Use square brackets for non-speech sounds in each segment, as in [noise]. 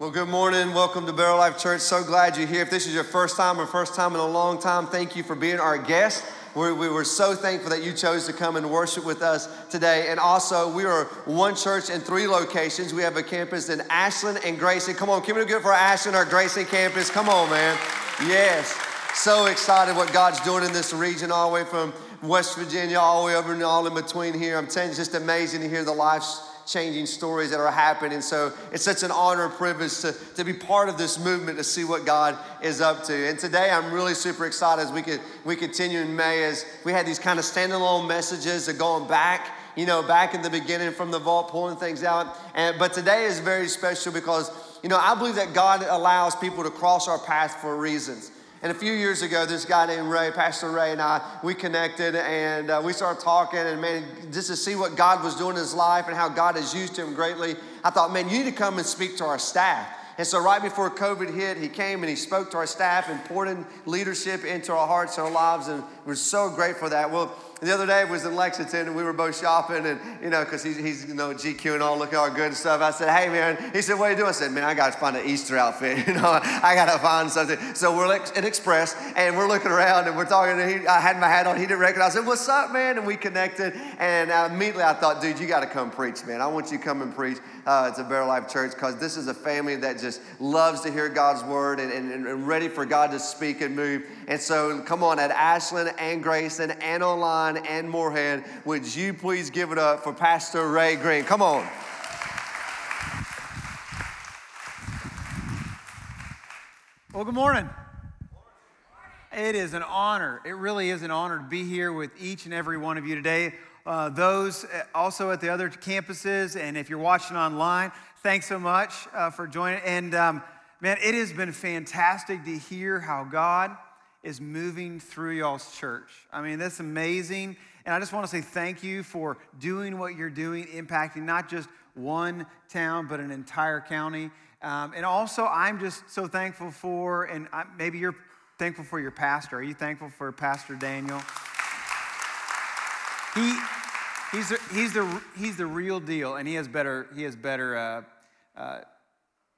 Well, good morning. Welcome to Barrel Life Church. So glad you're here. If this is your first time or first time in a long time, thank you for being our guest. We're, we were so thankful that you chose to come and worship with us today. And also, we are one church in three locations. We have a campus in Ashland and Grayson. Come on, give it a good for Ashland, our Grayson campus. Come on, man. Yes. So excited what God's doing in this region, all the way from West Virginia, all the way over and all in between here. I'm telling you, it's just amazing to hear the lives changing stories that are happening. So it's such an honor and privilege to, to be part of this movement to see what God is up to. And today I'm really super excited as we could we continue in May as we had these kind of standalone messages of going back you know, back in the beginning from the vault, pulling things out. And, but today is very special because, you know, I believe that God allows people to cross our path for reasons. And a few years ago, this guy named Ray, Pastor Ray, and I, we connected and uh, we started talking. And man, just to see what God was doing in his life and how God has used him greatly, I thought, man, you need to come and speak to our staff. And so, right before COVID hit, he came and he spoke to our staff and leadership into our hearts and our lives. And we're so grateful for that. Well, the other day I was in Lexington and we were both shopping and, you know, because he's, he's, you know, GQ and all, look at our good stuff. I said, hey, man. He said, what are you doing? I said, man, I got to find an Easter outfit. [laughs] You know, I got to find something. So we're at Express and we're looking around and we're talking. And he, I had my hat on. He didn't recognize. I said, what's up, man? And we connected. And immediately I thought, dude, you got to come preach, man. I want you to come and preach uh, to Barrel Life Church because this is a family that just loves to hear God's word and, and, and ready for God to speak and move. And so come on, at Ashland and Grayson and online and Morehead, would you please give it up for Pastor Ray Green? Come on. Well, good morning. It is an honor. It really is an honor to be here with each and every one of you today. Uh, those uh, also at the other campuses, and if you're watching online, thanks so much uh, for joining. And um, man, it has been fantastic to hear how God is moving through y'all's church. I mean, that's amazing. And I just want to say thank you for doing what you're doing, impacting not just one town, but an entire county. Um, and also, I'm just so thankful for, and I, maybe you're thankful for your pastor. Are you thankful for Pastor Daniel? He, he's, the, he's, the, he's the real deal, and he has better, he has better uh, uh,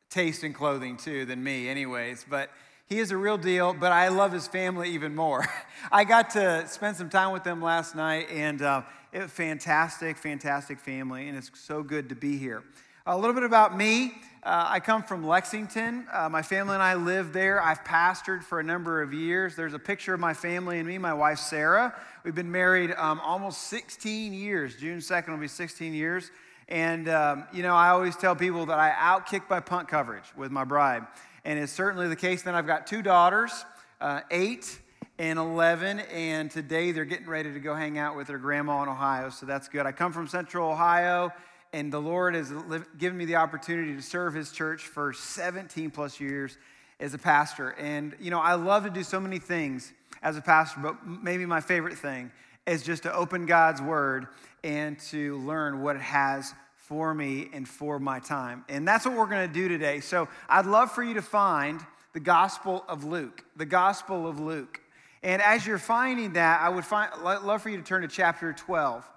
taste in clothing too than me, anyways. But he is a real deal, but I love his family even more. [laughs] I got to spend some time with them last night, and uh, it fantastic, fantastic family, and it's so good to be here. A little bit about me. Uh, I come from Lexington. Uh, my family and I live there. I've pastored for a number of years. There's a picture of my family and me, my wife Sarah. We've been married um, almost 16 years. June 2nd will be 16 years. And, um, you know, I always tell people that I outkick my punt coverage with my bride. And it's certainly the case. Then I've got two daughters, uh, eight and 11. And today they're getting ready to go hang out with their grandma in Ohio. So that's good. I come from Central Ohio and the Lord has given me the opportunity to serve His church for 17 plus years as a pastor. And, you know, I love to do so many things as a pastor, but maybe my favorite thing is just to open God's Word and to learn what it has for me and for my time. And that's what we're going to do today. So I'd love for you to find the Gospel of Luke, the Gospel of Luke. And as you're finding that, I would find, love for you to turn to chapter 12.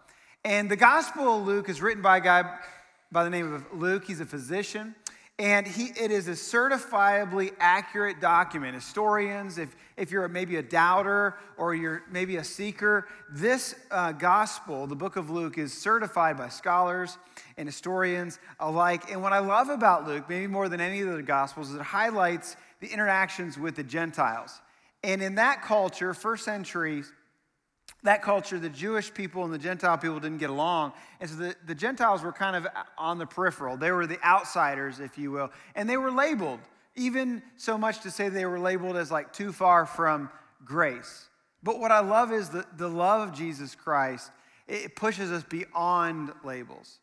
And the Gospel of Luke is written by a guy by the name of Luke. He's a physician. And he, it is a certifiably accurate document. Historians, if, if you're maybe a doubter or you're maybe a seeker, this uh, gospel, the book of Luke, is certified by scholars and historians alike. And what I love about Luke, maybe more than any of the gospels, is it highlights the interactions with the Gentiles. And in that culture, first century that culture, the Jewish people and the Gentile people didn't get along. And so the, the Gentiles were kind of on the peripheral. They were the outsiders, if you will. And they were labeled, even so much to say they were labeled as like too far from grace. But what I love is the, the love of Jesus Christ, it pushes us beyond labels.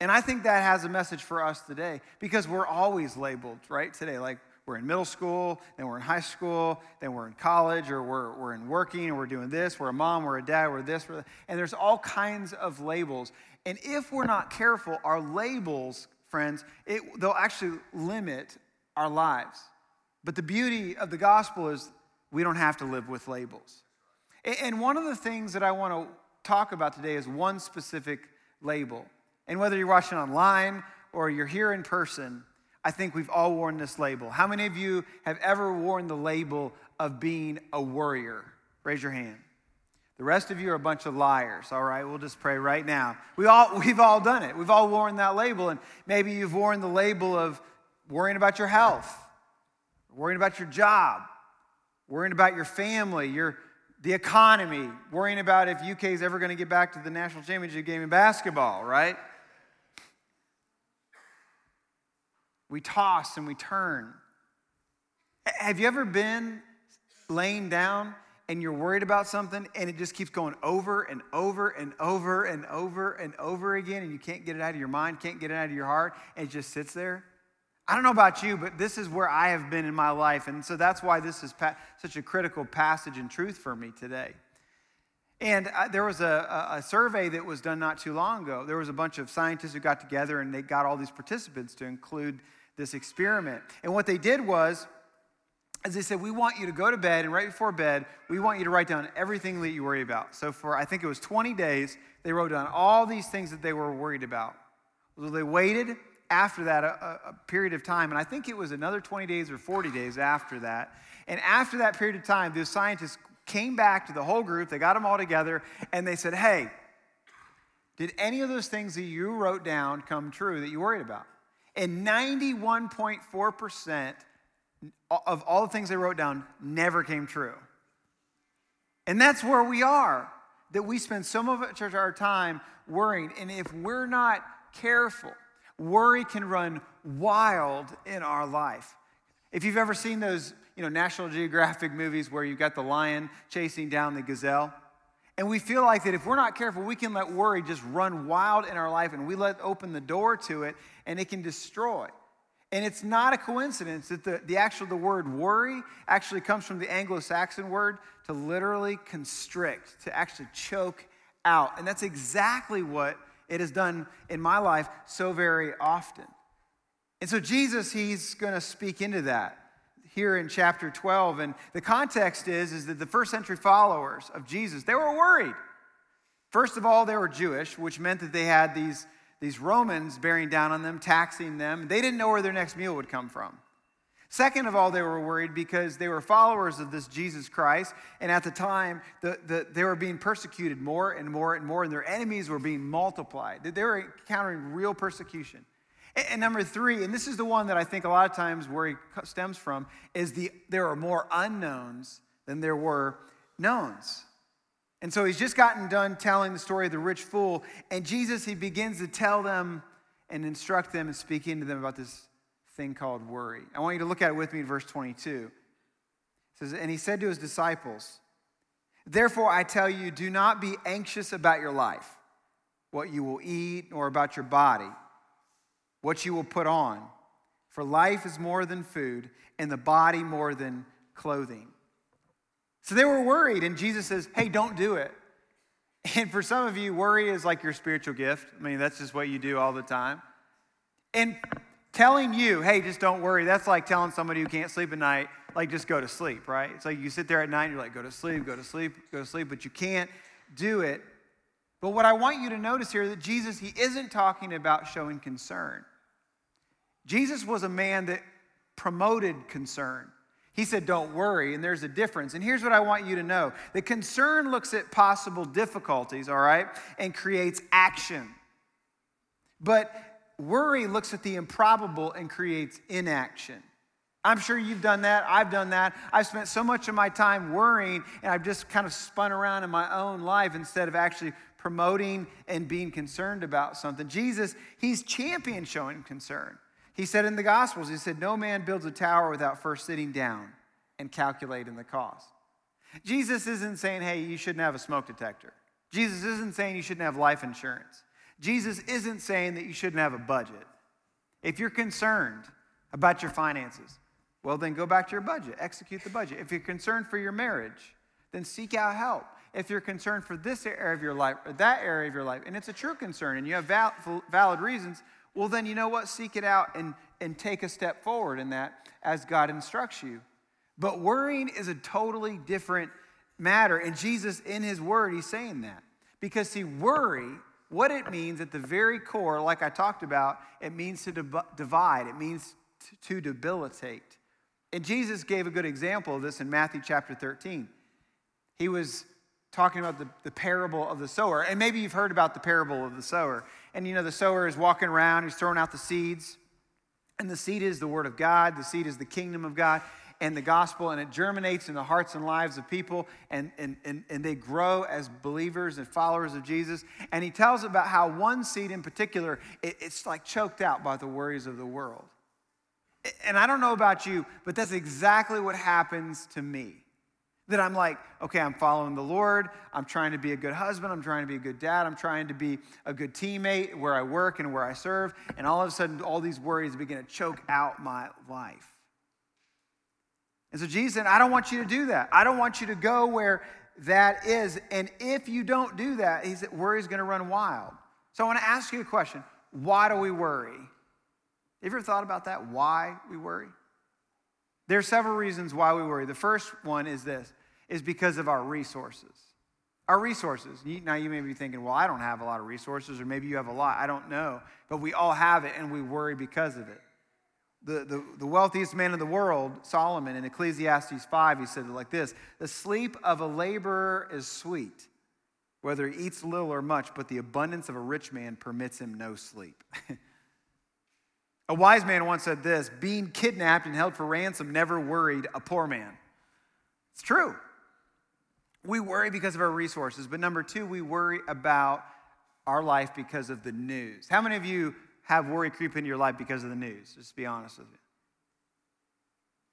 And I think that has a message for us today because we're always labeled, right? Today, like we're in middle school, then we're in high school, then we're in college, or we're, we're in working, or we're doing this, we're a mom, we're a dad, we're this, we're that. And there's all kinds of labels. And if we're not careful, our labels, friends, it, they'll actually limit our lives. But the beauty of the gospel is we don't have to live with labels. And one of the things that I want to talk about today is one specific label. And whether you're watching online or you're here in person, I think we've all worn this label. How many of you have ever worn the label of being a worrier? Raise your hand. The rest of you are a bunch of liars, all right? We'll just pray right now. We all, [laughs] we've all done it. We've all worn that label, and maybe you've worn the label of worrying about your health, worrying about your job, worrying about your family, your, the economy, worrying about if UK is ever going to get back to the national championship game in basketball, right? We toss and we turn. Have you ever been laying down and you're worried about something and it just keeps going over and over and over and over and over again and you can't get it out of your mind, can't get it out of your heart, and it just sits there? I don't know about you, but this is where I have been in my life. And so that's why this is pa- such a critical passage and truth for me today. And uh, there was a, a, survey that was done not too long ago. There was a bunch of scientists who got together and they got all these participants to include this experiment. And what they did was, as they said, we want you to go to bed, and right before bed, we want you to write down everything that you worry about. So for, I think it was 20 days, they wrote down all these things that they were worried about. So they waited after that a, a, period of time, and I think it was another 20 days or 40 days after that. And after that period of time, the scientists came back to the whole group, they got them all together, and they said, Hey, did any of those things that you wrote down come true that you worried about? And 91.4% of all the things they wrote down never came true. And that's where we are, that we spend some of our time worrying. And if we're not careful, Worry can run wild in our life. If you've ever seen those, you know, National Geographic movies where you've got the lion chasing down the gazelle, and we feel like that if we're not careful, we can let worry just run wild in our life and we let open the door to it and it can destroy. And it's not a coincidence that the, the actual the word worry actually comes from the Anglo-Saxon word to literally constrict, to actually choke out. And that's exactly what it has done in my life so very often. And so Jesus, he's going to speak into that here in chapter 12. And the context is, is that the first century followers of Jesus, they were worried. First of all, they were Jewish, which meant that they had these, these Romans bearing down on them, taxing them. They didn't know where their next meal would come from. Second of all, they were worried because they were followers of this Jesus Christ, and at the time, the, the, they were being persecuted more and more and more, and their enemies were being multiplied. They were encountering real persecution. And, number three, and this is the one that I think a lot of times where worry stems from, is the there are more unknowns than there were knowns. And so he's just gotten done telling the story of the rich fool, and Jesus, he begins to tell them and instruct them and speak into them about this thing called worry. I want you to look at it with me in verse 22. It says, And he said to his disciples, Therefore I tell you, do not be anxious about your life, what you will eat, or about your body, what you will put on. For life is more than food, and the body more than clothing. So they were worried, and Jesus says, Hey, don't do it. [laughs] And for some of you, worry is like your spiritual gift. I mean, that's just what you do all the time. And telling you, hey, just don't worry, that's like telling somebody who can't sleep at night, like, just go to sleep, right? It's like you sit there at night and you're like, go to sleep, go to sleep, go to sleep, but you can't do it. But what I want you to notice here that Jesus, he isn't talking about showing concern. Jesus was a man that promoted concern. He said, Don't worry, and there's a difference. And here's what I want you to know the concern looks at possible difficulties, all right, and creates action. But worry looks at the improbable and creates inaction. I'm sure you've done that. I've done that. I've spent so much of my time worrying, and I've just kind of spun around in my own life instead of actually promoting and being concerned about something. Jesus, he's champion showing concern. He said in the Gospels, he said, No man builds a tower without first sitting down and calculating the cost. Jesus isn't saying, hey, you shouldn't have a smoke detector. Jesus isn't saying you shouldn't have life insurance. Jesus isn't saying that you shouldn't have a budget. If you're concerned about your finances, well, then go back to your budget, execute the budget. If you're concerned for your marriage, then seek out help. If you're concerned for this area of your life or that area of your life, and it's a true concern and you have val- valid reasons, well, then you know what? Seek it out and, and take a step forward in that as God instructs you. But worrying is a totally different matter. And Jesus, in his word, he's saying that. Because, see, worry what it means at the very core, like I talked about, it means to divide, it means to debilitate. And Jesus gave a good example of this in Matthew chapter 13. He was talking about the, the parable of the sower. And maybe you've heard about the parable of the sower. And you know, the sower is walking around, he's throwing out the seeds. And the seed is the word of God, the seed is the kingdom of God and the gospel, and it germinates in the hearts and lives of people, and, and, and, and they grow as believers and followers of Jesus. And he tells about how one seed in particular, it, it's like choked out by the worries of the world. And I don't know about you, but that's exactly what happens to me. That I'm like, okay, I'm following the Lord. I'm trying to be a good husband. I'm trying to be a good dad. I'm trying to be a good teammate where I work and where I serve. And all of a sudden, all these worries begin to choke out my life. And so Jesus said, I don't want you to do that. I don't want you to go where that is. And if you don't do that, he said, worry is going to run wild. So I want to ask you a question Why do we worry? Have you ever thought about that? Why we worry? There are several reasons why we worry. The first one is this is because of our resources. Our resources. Now you may be thinking, well, I don't have a lot of resources, or maybe you have a lot. I don't know. But we all have it and we worry because of it. The, the, the wealthiest man in the world, Solomon, in Ecclesiastes 5, he said it like this The sleep of a laborer is sweet, whether he eats little or much, but the abundance of a rich man permits him no sleep. [laughs] A wise man once said this being kidnapped and held for ransom never worried a poor man. It's true. We worry because of our resources, but number two, we worry about our life because of the news. How many of you have worry creep into your life because of the news? Just be honest with you.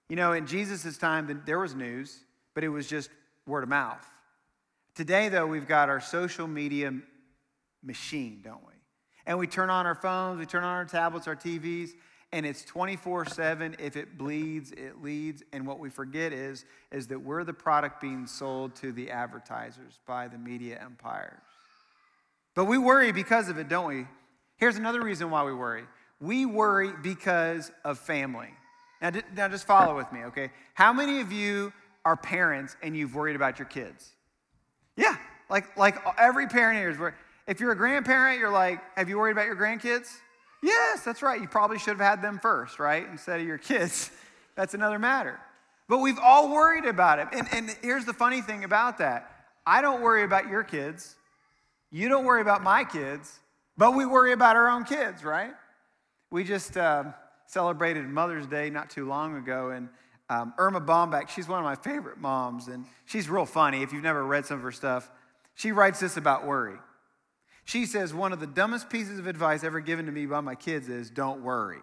You know, in Jesus' time, there was news, but it was just word of mouth. Today, though, we've got our social media machine, don't we? And we turn on our phones, we turn on our tablets, our TVs, and it's 24-7. If it bleeds, it leads. And what we forget is, is that we're the product being sold to the advertisers by the media empires. But we worry because of it, don't we? Here's another reason why we worry. We worry because of family. Now, now just follow with me, okay? How many of you are parents and you've worried about your kids? Yeah, like, like every parent here is worried. If you're a grandparent, you're like, have you worried about your grandkids? Yes, that's right. You probably should have had them first, right? Instead of your kids. [laughs] That's another matter. But we've all worried about it. And, and here's the funny thing about that I don't worry about your kids. You don't worry about my kids, but we worry about our own kids, right? We just uh, celebrated Mother's Day not too long ago, and um, Erma Bombeck, she's one of my favorite moms, and she's real funny. If you've never read some of her stuff, she writes this about worry. She says, One of the dumbest pieces of advice ever given to me by my kids is don't worry.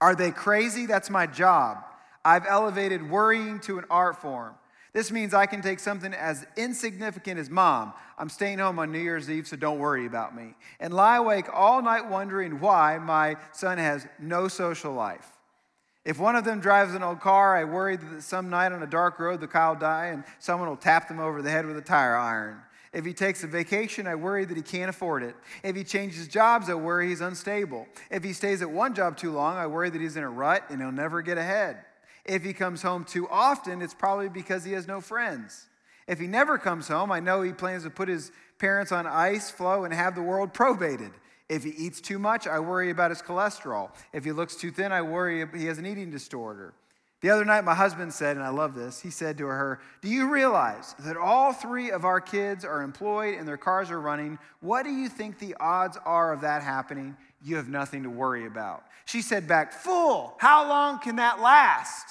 Are they crazy? That's my job. I've elevated worrying to an art form. This means I can take something as insignificant as mom. I'm staying home on New Year's Eve, so don't worry about me. And lie awake all night wondering why my son has no social life. If one of them drives an old car, I worry that some night on a dark road the car will die and someone will tap them over the head with a tire iron. If he takes a vacation, I worry that he can't afford it. If he changes jobs, I worry he's unstable. If he stays at one job too long, I worry that he's in a rut and he'll never get ahead. If he comes home too often, it's probably because he has no friends. If he never comes home, I know he plans to put his parents on ice floe and have the world probated. If he eats too much, I worry about his cholesterol. If he looks too thin, I worry he has an eating disorder. The other night, my husband said, and I love this, he said to her, Do you realize that all three of our kids are employed and their cars are running? What do you think the odds are of that happening? You have nothing to worry about. She said back, Fool, how long can that last?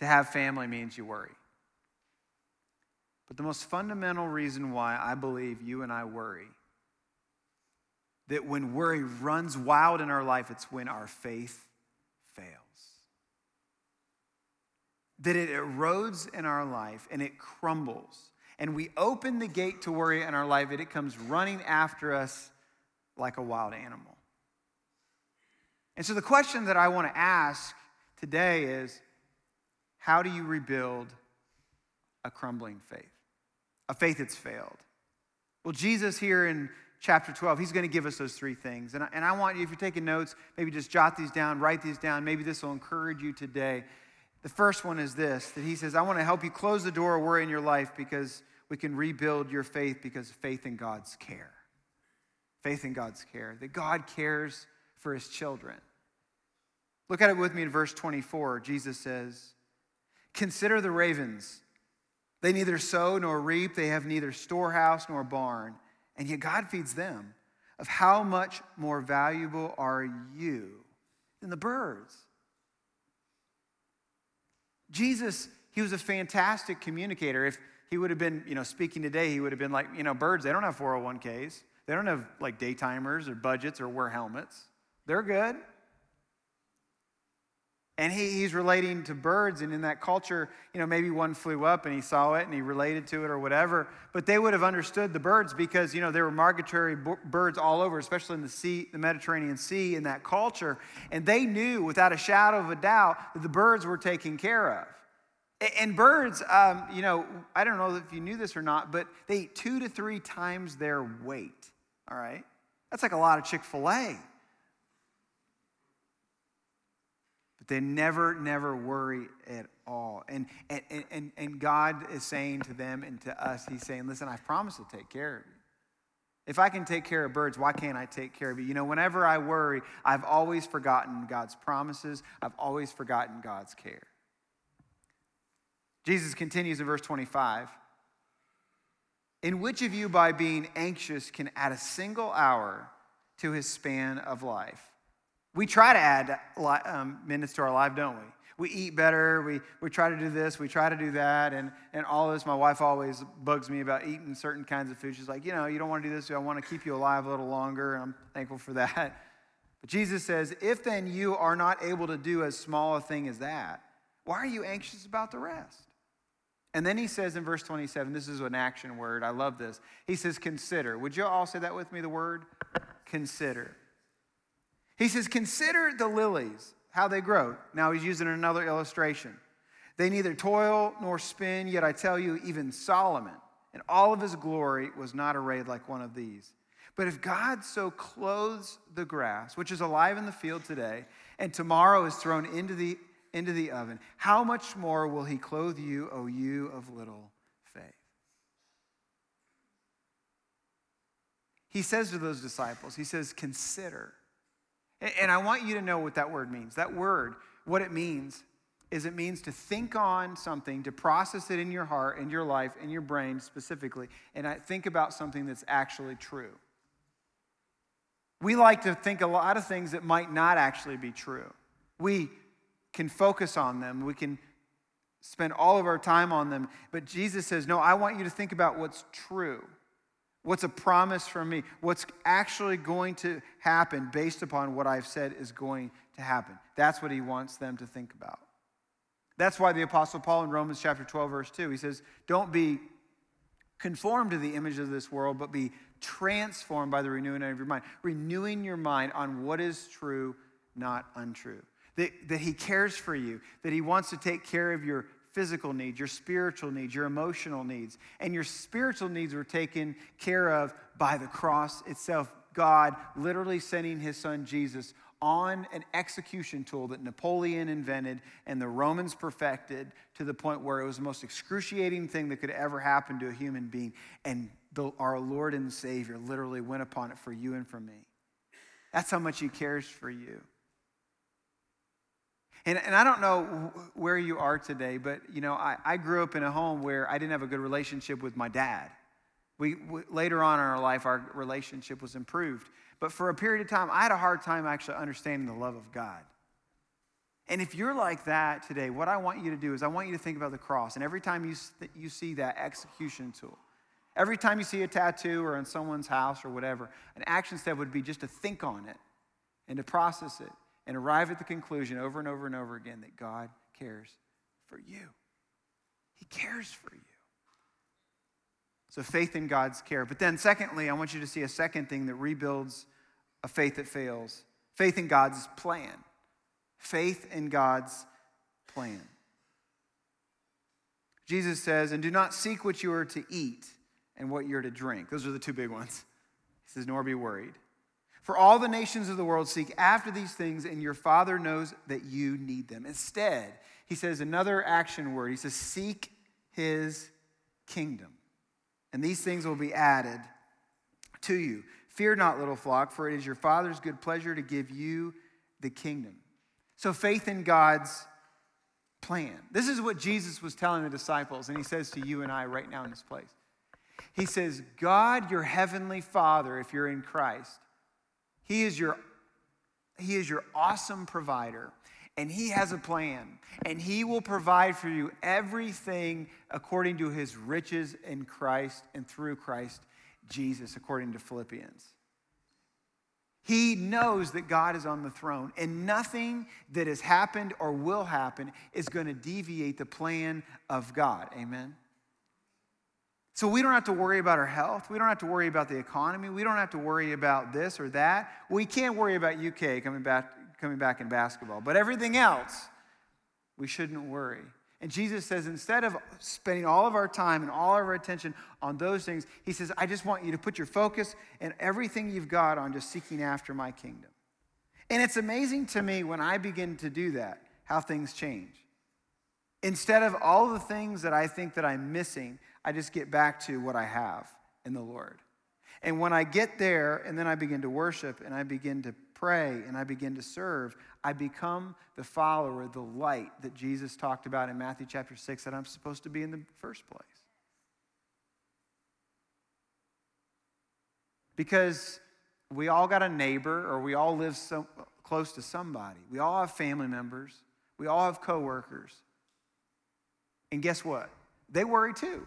To have family means you worry. But the most fundamental reason why I believe you and I worry that when worry runs wild in our life, it's when our faith fails. That it erodes in our life and it crumbles. And we open the gate to worry in our life and it comes running after us like a wild animal. And so the question that I want to ask today is how do you rebuild a crumbling faith? A faith that's failed. Well, Jesus here in chapter 12, he's going to give us those three things. And I, and I want you, if you're taking notes, maybe just jot these down, write these down. Maybe this will encourage you today. The first one is this that he says, I want to help you close the door of worry in your life because we can rebuild your faith because faith in God's care. Faith in God's care. That God cares for his children. Look at it with me in verse 24. Jesus says, Consider the ravens. They neither sow nor reap, they have neither storehouse nor barn, and yet God feeds them. Of how much more valuable are you than the birds? Jesus, he was a fantastic communicator. If he would have been, you know, speaking today, he would have been like, you know, birds, they don't have 401ks. They don't have like daytimers or budgets or wear helmets. They're good. And he, he's relating to birds, and in that culture, you know, maybe one flew up and he saw it and he related to it or whatever. But they would have understood the birds because, you know, there were migratory b- birds all over, especially in the sea, the Mediterranean Sea, in that culture. And they knew without a shadow of a doubt that the birds were taken care of. And birds, um, you know, I don't know if you knew this or not, but they eat two to three times their weight. All right? That's like a lot of Chick fil A. But they never, never worry at all. And, and, and, and God is saying to them and to us, He's saying, listen, I've promised to take care of you. If I can take care of birds, why can't I take care of you? You know, whenever I worry, I've always forgotten God's promises, I've always forgotten God's care. Jesus continues in verse 25. In which of you, by being anxious, can add a single hour to his span of life? We try to add um, minutes to our life, don't we? We eat better, we, we try to do this, we try to do that, and, and all this. My wife always bugs me about eating certain kinds of food. She's like, you know, you don't want to do this, I want to keep you alive a little longer, and I'm thankful for that. But Jesus says, if then you are not able to do as small a thing as that, why are you anxious about the rest? And then he says in verse 27, this is an action word. I love this. He says, consider. Would you all say that with me, the word? Consider. He says, consider the lilies, how they grow. Now he's using another illustration. They neither toil nor spin, yet I tell you, even Solomon, in all of his glory, was not arrayed like one of these. But if God so clothes the grass, which is alive in the field today, and tomorrow is thrown into the into the oven, how much more will he clothe you, O you of little faith? He says to those disciples, He says, consider. And I want you to know what that word means. That word, what it means, is it means to think on something, to process it in your heart, in your life, in your brain specifically, and I think about something that's actually true. We like to think a lot of things that might not actually be true. We can focus on them. We can spend all of our time on them. But Jesus says, No, I want you to think about what's true. What's a promise from me? What's actually going to happen based upon what I've said is going to happen? That's what he wants them to think about. That's why the Apostle Paul in Romans chapter 12, verse 2, he says, Don't be conformed to the image of this world, but be transformed by the renewing of your mind. Renewing your mind on what is true, not untrue that, that He cares for you, that He wants to take care of your physical needs, your spiritual needs, your emotional needs. And your spiritual needs were taken care of by the cross itself. God literally sending His Son Jesus on an execution tool that Napoleon invented and the Romans perfected to the point where it was the most excruciating thing that could ever happen to a human being. And the, our Lord and Savior literally went upon it for you and for me. That's how much He cares for you. And, and I don't know where you are today, but you know, I, I grew up in a home where I didn't have a good relationship with my dad. We, we, later on in our life, our relationship was improved. But for a period of time, I had a hard time actually understanding the love of God. And if you're like that today, what I want you to do is I want you to think about the cross. And every time you, you see that execution tool, every time you see a tattoo or in someone's house or whatever, an action step would be just to think on it and to process it and arrive at the conclusion over and over and over again that God cares for you. He cares for you. So, faith in God's care. But then, secondly, I want you to see a second thing that rebuilds a faith that fails faith in God's plan. Faith in God's plan. Jesus says, And do not seek what you are to eat and what you're to drink. Those are the two big ones. He says, Nor be worried. For all the nations of the world seek after these things, and your Father knows that you need them. Instead, he says another action word. He says, Seek his kingdom. And these things will be added to you. Fear not, little flock, for it is your Father's good pleasure to give you the kingdom. So, faith in God's plan. This is what Jesus was telling the disciples, and he says to you and I right now in this place. He says, God, your heavenly Father, if you're in Christ, He is your, he is your awesome provider and He has a plan, and He will provide for you everything according to His riches in Christ and through Christ Jesus, according to Philippians. He knows that God is on the throne, and nothing that has happened or will happen is going to deviate the plan of God. Amen? So we don't have to worry about our health. We don't have to worry about the economy. We don't have to worry about this or that. We can't worry about UK coming back coming back in basketball. But everything else, we shouldn't worry. And Jesus says, instead of spending all of our time and all of our attention on those things, he says, I just want you to put your focus and everything you've got on just seeking after my kingdom. And it's amazing to me when I begin to do that, how things change. Instead of all the things that I think that I'm missing, I just get back to what I have in the Lord. And when I get there and then I begin to worship and I begin to pray and I begin to serve, I become the follower, the light that Jesus talked about in Matthew chapter 6 that I'm supposed to be in the first place. Because we all got a neighbor or we all live so close to somebody. We all have family members. We all have coworkers. And guess what? They worry too.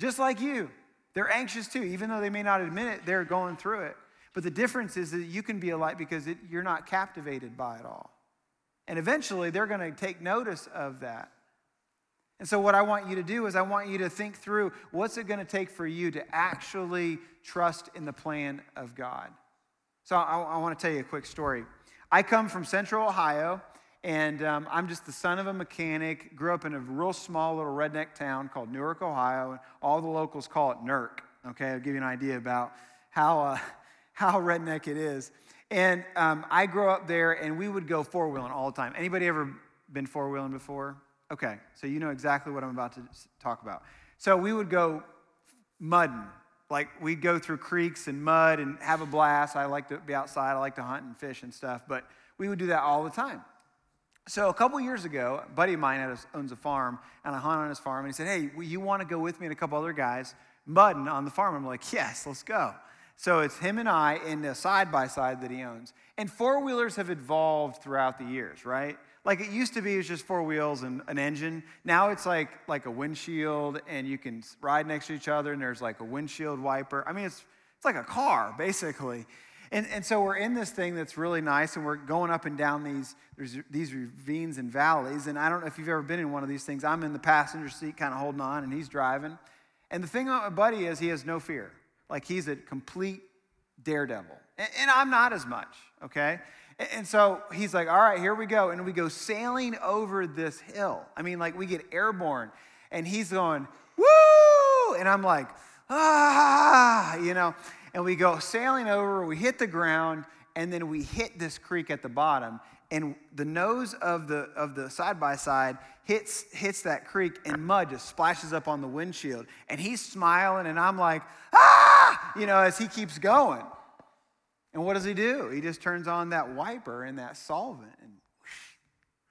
Just like you. They're anxious too. Even though they may not admit it, they're going through it. But the difference is that you can be a light because it, you're not captivated by it all. And eventually they're going to take notice of that. And so, what I want you to do is, I want you to think through what's it going to take for you to actually trust in the plan of God. So, I, I want to tell you a quick story. I come from Central Ohio, and um, I'm just the son of a mechanic. Grew up in a real small little redneck town called Newark, Ohio. And all the locals call it NERC. Okay, I'll give you an idea about how. Uh, [laughs] how redneck it is. And um, I grew up there, and we would go four wheeling all the time. Anybody ever been four wheeling before? Okay, so you know exactly what I'm about to talk about. So we would go mudding. Like we'd go through creeks and mud and have a blast. I like to be outside. I like to hunt and fish and stuff. But we would do that all the time. So a couple years ago, a buddy of mine owns a farm, and I hunt on his farm. And he said, "Hey, you want to go with me and a couple other guys mudding on the farm?" I'm like, "Yes, let's go." So it's him and I in the side by side that he owns. And four wheelers have evolved throughout the years, right? Like it used to be, it was just four wheels and an engine. Now it's like like a windshield, and you can ride next to each other, and there's like a windshield wiper. I mean, it's it's like a car basically. And, and so we're in this thing that's really nice, and we're going up and down these, these ravines and valleys. And I don't know if you've ever been in one of these things. I'm in the passenger seat, kind of holding on, and he's driving. And the thing about my buddy is he has no fear like he's a complete daredevil. And, and I'm not as much, okay? And, and so he's like, all right, here we go. And we go sailing over this hill. I mean, like we get airborne, and he's going, woo! And I'm like, ah, you know. And we go sailing over, we hit the ground, and then we hit this creek at the bottom. And the nose of the of the side by side hits hits that creek and mud just splashes up on the windshield. And he's smiling and i'm like ah! You know as he keeps going. And what does he do? He just turns on that wiper and that solvent and whoosh,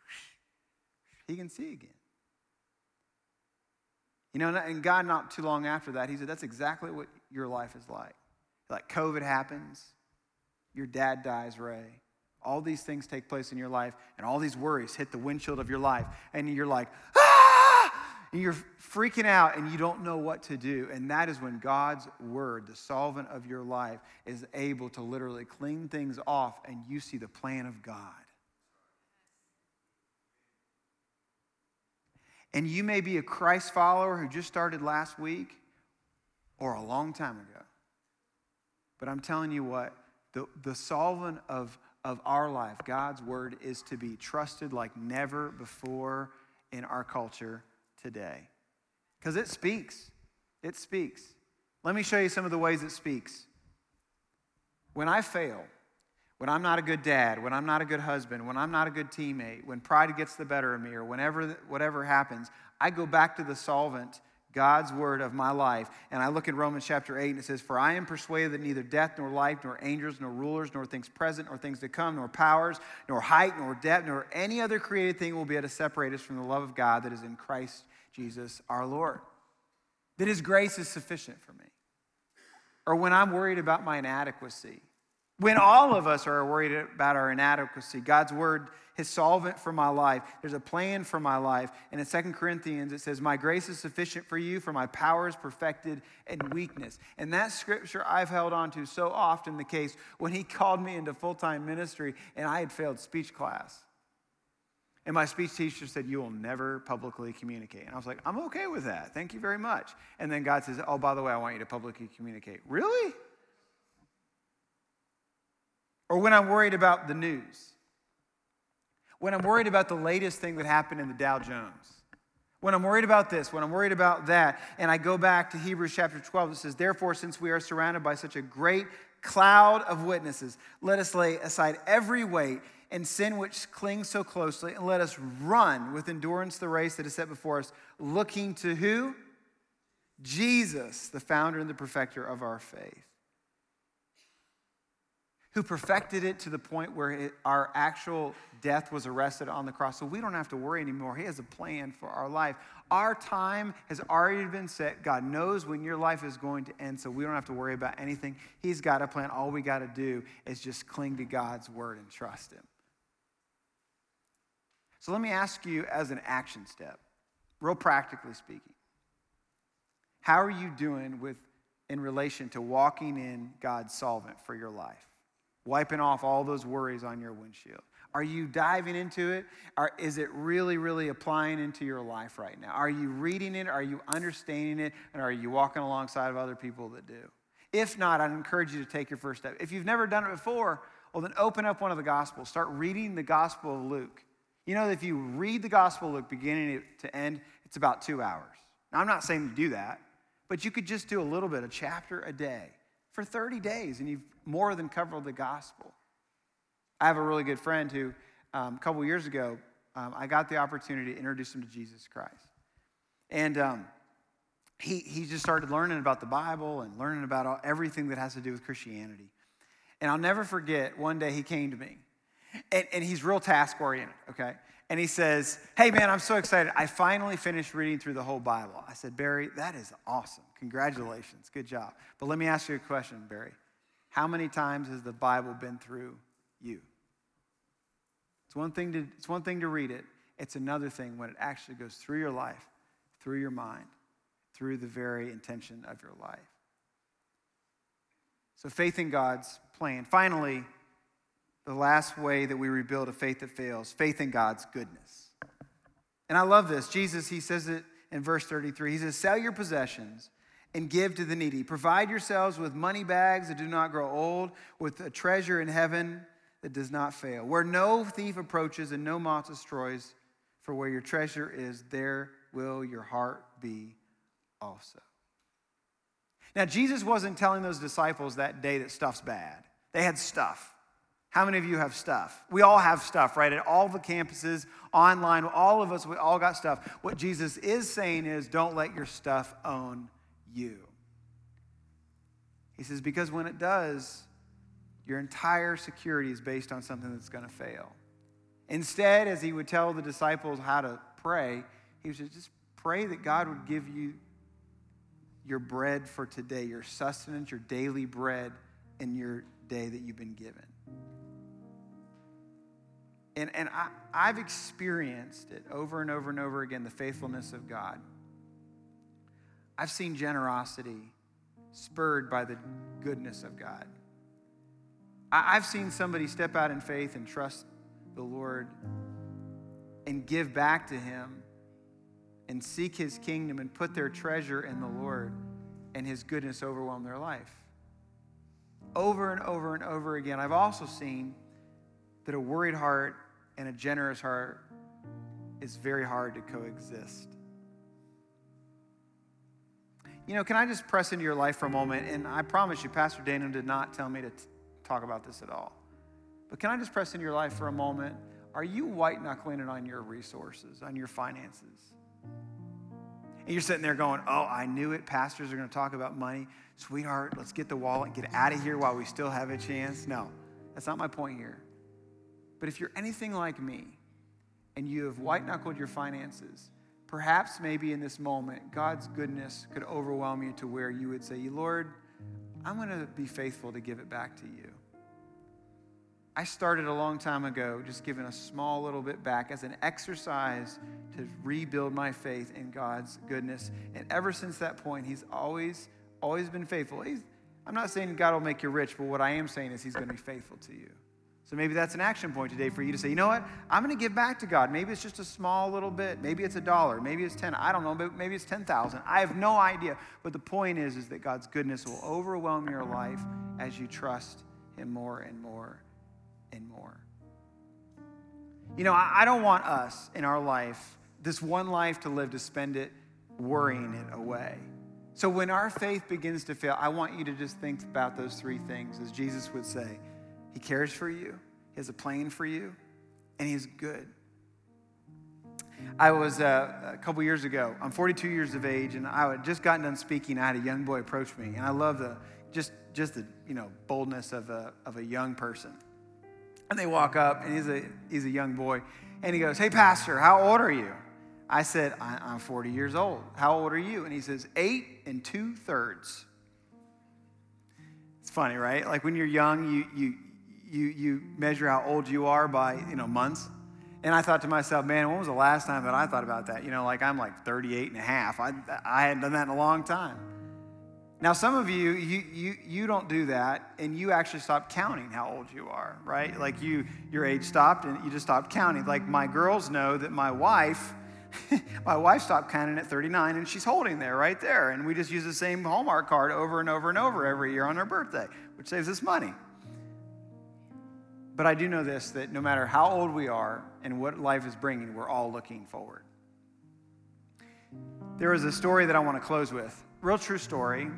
whoosh, he can see again. You know and god not too long after that he said that's exactly what your life is like like covid happens your dad dies ray all these things take place in your life, and all these worries hit the windshield of your life, and you're like, ah! And you're freaking out, and you don't know what to do. And that is when God's word, the solvent of your life, is able to literally clean things off, and you see the plan of God. And you may be a Christ follower who just started last week or a long time ago. But I'm telling you what, the, the solvent of of our life, God's word is to be trusted like never before in our culture today. Because it speaks. It speaks. Let me show you some of the ways it speaks. When I fail, when I'm not a good dad, when I'm not a good husband, when I'm not a good teammate, when pride gets the better of me, or whenever whatever happens, I go back to the solvent God's word of my life. And I look in Romans chapter 8 and it says, For I am persuaded that neither death nor life, nor angels, nor rulers, nor things present, nor things to come, nor powers, nor height, nor depth, nor any other created thing will be able to separate us from the love of God that is in Christ Jesus our Lord. That his grace is sufficient for me. Or when I'm worried about my inadequacy, when all of us are worried about our inadequacy, God's word is solvent for my life. There's a plan for my life. And in 2 Corinthians, it says, My grace is sufficient for you, for my power is perfected in weakness. And that scripture I've held on to so often the case when he called me into full time ministry and I had failed speech class. And my speech teacher said, You will never publicly communicate. And I was like, I'm okay with that. Thank you very much. And then God says, Oh, by the way, I want you to publicly communicate. Really? Or when I'm worried about the news. When I'm worried about the latest thing that happened in the Dow Jones. When I'm worried about this, when I'm worried about that, and I go back to Hebrews chapter 12, it says, Therefore, since we are surrounded by such a great cloud of witnesses, let us lay aside every weight and sin which clings so closely, and let us run with endurance the race that is set before us, looking to who? Jesus, the founder and the perfecter of our faith who perfected it to the point where it, our actual death was arrested on the cross. So we don't have to worry anymore. He has a plan for our life. Our time has already been set. God knows when your life is going to end, so we don't have to worry about anything. He's got a plan. All we got to do is just cling to God's word and trust Him. So let me ask you as an action step, real practically speaking, how are you doing with in relation to walking in God's solvent for your life? Wiping off all those worries on your windshield? Are you diving into it? Or is it really, really applying into your life right now? Are you reading it? Are you understanding it? And are you walking alongside of other people that do? If not, I'd encourage you to take your first step. If you've never done it before, well, then open up one of the Gospels. Start reading the Gospel of Luke. You know, that if you read the Gospel of Luke beginning to end, it's about two hours. Now, I'm not saying to do that, but you could just do a little bit, a chapter a day for 30 days, and you've more than covered the gospel. I have a really good friend who, um, a couple years ago, um, I got the opportunity to introduce him to Jesus Christ. And um, he, he just started learning about the Bible and learning about all, everything that has to do with Christianity. And I'll never forget, one day he came to me, and, and he's real task oriented, okay? And he says, Hey, man, I'm so excited. I finally finished reading through the whole Bible. I said, Barry, that is awesome. Congratulations. Good job. But let me ask you a question, Barry. How many times has the Bible been through you? It's one thing to, it's one thing to read it, it's another thing when it actually goes through your life, through your mind, through the very intention of your life. So, faith in God's plan. Finally, the last way that we rebuild a faith that fails faith in God's goodness. And I love this. Jesus, he says it in verse 33. He says, Sell your possessions and give to the needy. Provide yourselves with money bags that do not grow old, with a treasure in heaven that does not fail, where no thief approaches and no moth destroys. For where your treasure is, there will your heart be also. Now, Jesus wasn't telling those disciples that day that stuff's bad. They had stuff. How many of you have stuff? We all have stuff, right? At all the campuses, online, all of us, we all got stuff. What Jesus is saying is don't let your stuff own you. He says, because when it does, your entire security is based on something that's going to fail. Instead, as he would tell the disciples how to pray, he would just pray that God would give you your bread for today, your sustenance, your daily bread in your day that you've been given. And, and I, I've experienced it over and over and over again the faithfulness of God. I've seen generosity spurred by the goodness of God. I, I've seen somebody step out in faith and trust the Lord and give back to Him and seek His kingdom and put their treasure in the Lord and His goodness overwhelm their life. Over and over and over again, I've also seen that a worried heart and a generous heart is very hard to coexist. You know, can I just press into your life for a moment? And I promise you, Pastor Daniel did not tell me to t- talk about this at all. But can I just press into your life for a moment? Are you white knuckling it on your resources, on your finances? And you're sitting there going, Oh, I knew it. Pastors are going to talk about money. Sweetheart, let's get the wallet and get out of here while we still have a chance. No, that's not my point here. But if you're anything like me and you have white knuckled your finances, perhaps maybe in this moment, God's goodness could overwhelm you to where you would say, Lord, I'm going to be faithful to give it back to you. I started a long time ago just giving a small little bit back as an exercise to rebuild my faith in God's goodness. And ever since that point, He's always, always been faithful. He's, I'm not saying God will make you rich, but what I am saying is He's going to be faithful to you. So maybe that's an action point today for you to say, you know what? I'm going to give back to God. Maybe it's just a small little bit. Maybe it's a dollar. Maybe it's 10. I don't know. Maybe it's 10,000. I have no idea. But the point is, is that God's goodness will overwhelm your life as you trust Him more and more and more. You know, I don't want us in our life, this one life to live, to spend it worrying it away. So when our faith begins to fail, I want you to just think about those three things. As Jesus would say, He cares for you, He has a plan for you, and He is good. I was uh, a couple years ago, I'm 42 years of age, and I had just gotten done speaking. I had a young boy approach me, and I love the just, just the you know, boldness of a, of a young person. And they walk up, and he's a, he's a young boy. And he goes, Hey, Pastor, how old are you? I said, I'm 40 years old. How old are you? And he says, Eight and two thirds. It's funny, right? Like when you're young, you, you, you, you measure how old you are by, you know, months. And I thought to myself, man, when was the last time that I thought about that? You know, like I'm like 38 and a half. I, I hadn't done that in a long time. Now, some of you, you, you, you don't do that, and you actually stop counting how old you are, right? Like you, your age stopped, and you just stopped counting. Like my girls know that my wife, [laughs] my wife stopped counting at 39, and she's holding there, right there. And we just use the same Hallmark card over and over and over every year on her birthday, which saves us money. But I do know this that no matter how old we are and what life is bringing, we're all looking forward. There is a story that I want to close with. Real true story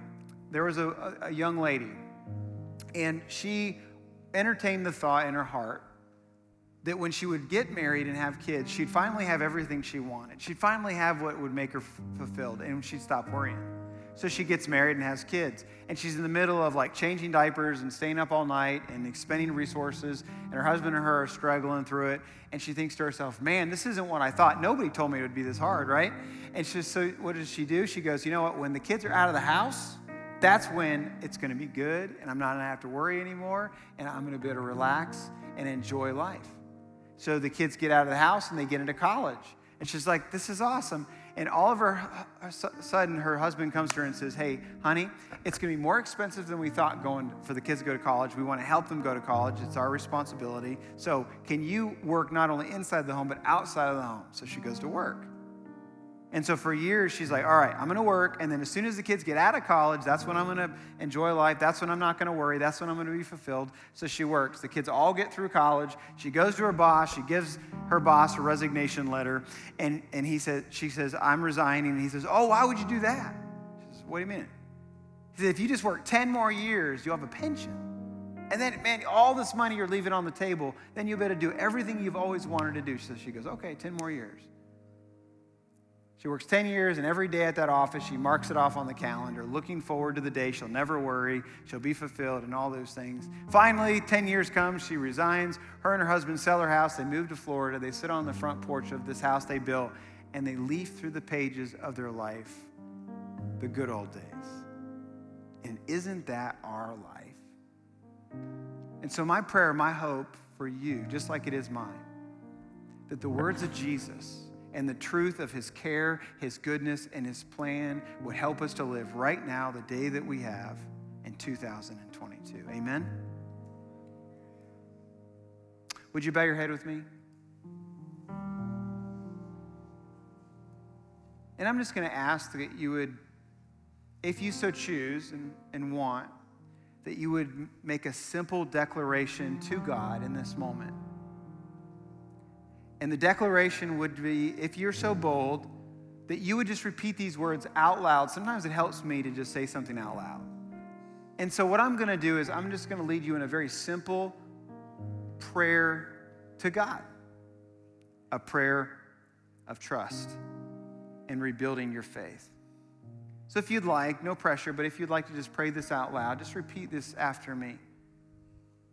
there was a, a young lady, and she entertained the thought in her heart that when she would get married and have kids, she'd finally have everything she wanted. She'd finally have what would make her f- fulfilled, and she'd stop worrying. So she gets married and has kids, and she's in the middle of like changing diapers and staying up all night and expending resources, and her husband and her are struggling through it. And she thinks to herself, "Man, this isn't what I thought. Nobody told me it would be this hard, right?" And she, so what does she do? She goes, "You know what? When the kids are out of the house." that's when it's going to be good and I'm not going to have to worry anymore and I'm going to be able to relax and enjoy life. So the kids get out of the house and they get into college. And she's like, this is awesome. And all of her, a sudden, her husband comes to her and says, Hey, honey, it's going to be more expensive than we thought going for the kids to go to college. We want to help them go to college. It's our responsibility. So, can you work not only inside the home, but outside of the home? So she goes to work. And so for years, she's like, all right, I'm going to work. And then as soon as the kids get out of college, that's when I'm going to enjoy life. That's when I'm not going to worry. That's when I'm going to be fulfilled. So she works. The kids all get through college. She goes to her boss. She gives her boss a resignation letter. And, and he says, she says, I'm resigning. And he says, oh, why would you do that? She says, do you mean? He said, if you just work 10 more years, you'll have a pension. And then, man, all this money you're leaving on the table, then you better do everything you've always wanted to do. So she goes, okay, 10 more years. She works 10 years, and every day at that office, she marks it off on the calendar, looking forward to the day she'll never worry, she'll be fulfilled, and all those things. Finally, 10 years comes, she resigns. Her and her husband sell her house. They move to Florida. They sit on the front porch of this house they built, and they leaf through the pages of their life the good old days. And isn't that our life? And so, my prayer, my hope for you, just like it is mine, that the words of Jesus, and the truth of his care, his goodness, and his plan would help us to live right now, the day that we have in 2022. Amen? Would you bow your head with me? And I'm just going to ask that you would, if you so choose and, and want, that you would make a simple declaration to God in this moment. And the declaration would be if you're so bold, that you would just repeat these words out loud. Sometimes it helps me to just say something out loud. And so, what I'm going to do is, I'm just going to lead you in a very simple prayer to God, a prayer of trust and rebuilding your faith. So if you'd like, no pressure, but if you'd like to just pray this out loud, just repeat this after me.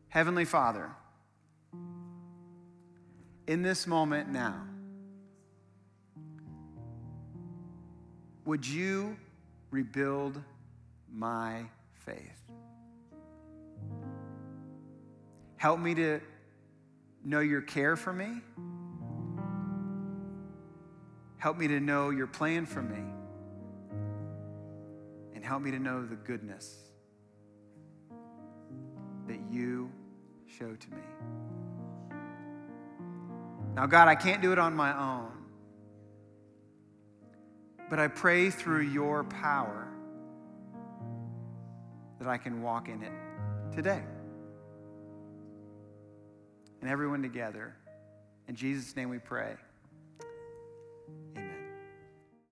Heavenly Father, in this moment now, would you rebuild my faith? Help me to know your care for me. Help me to know your plan for me. And help me to know the goodness that you show to me. Now, God, I can't do it on my own, but I pray through your power that I can walk in it today. And everyone together, in Jesus' name we pray. Amen.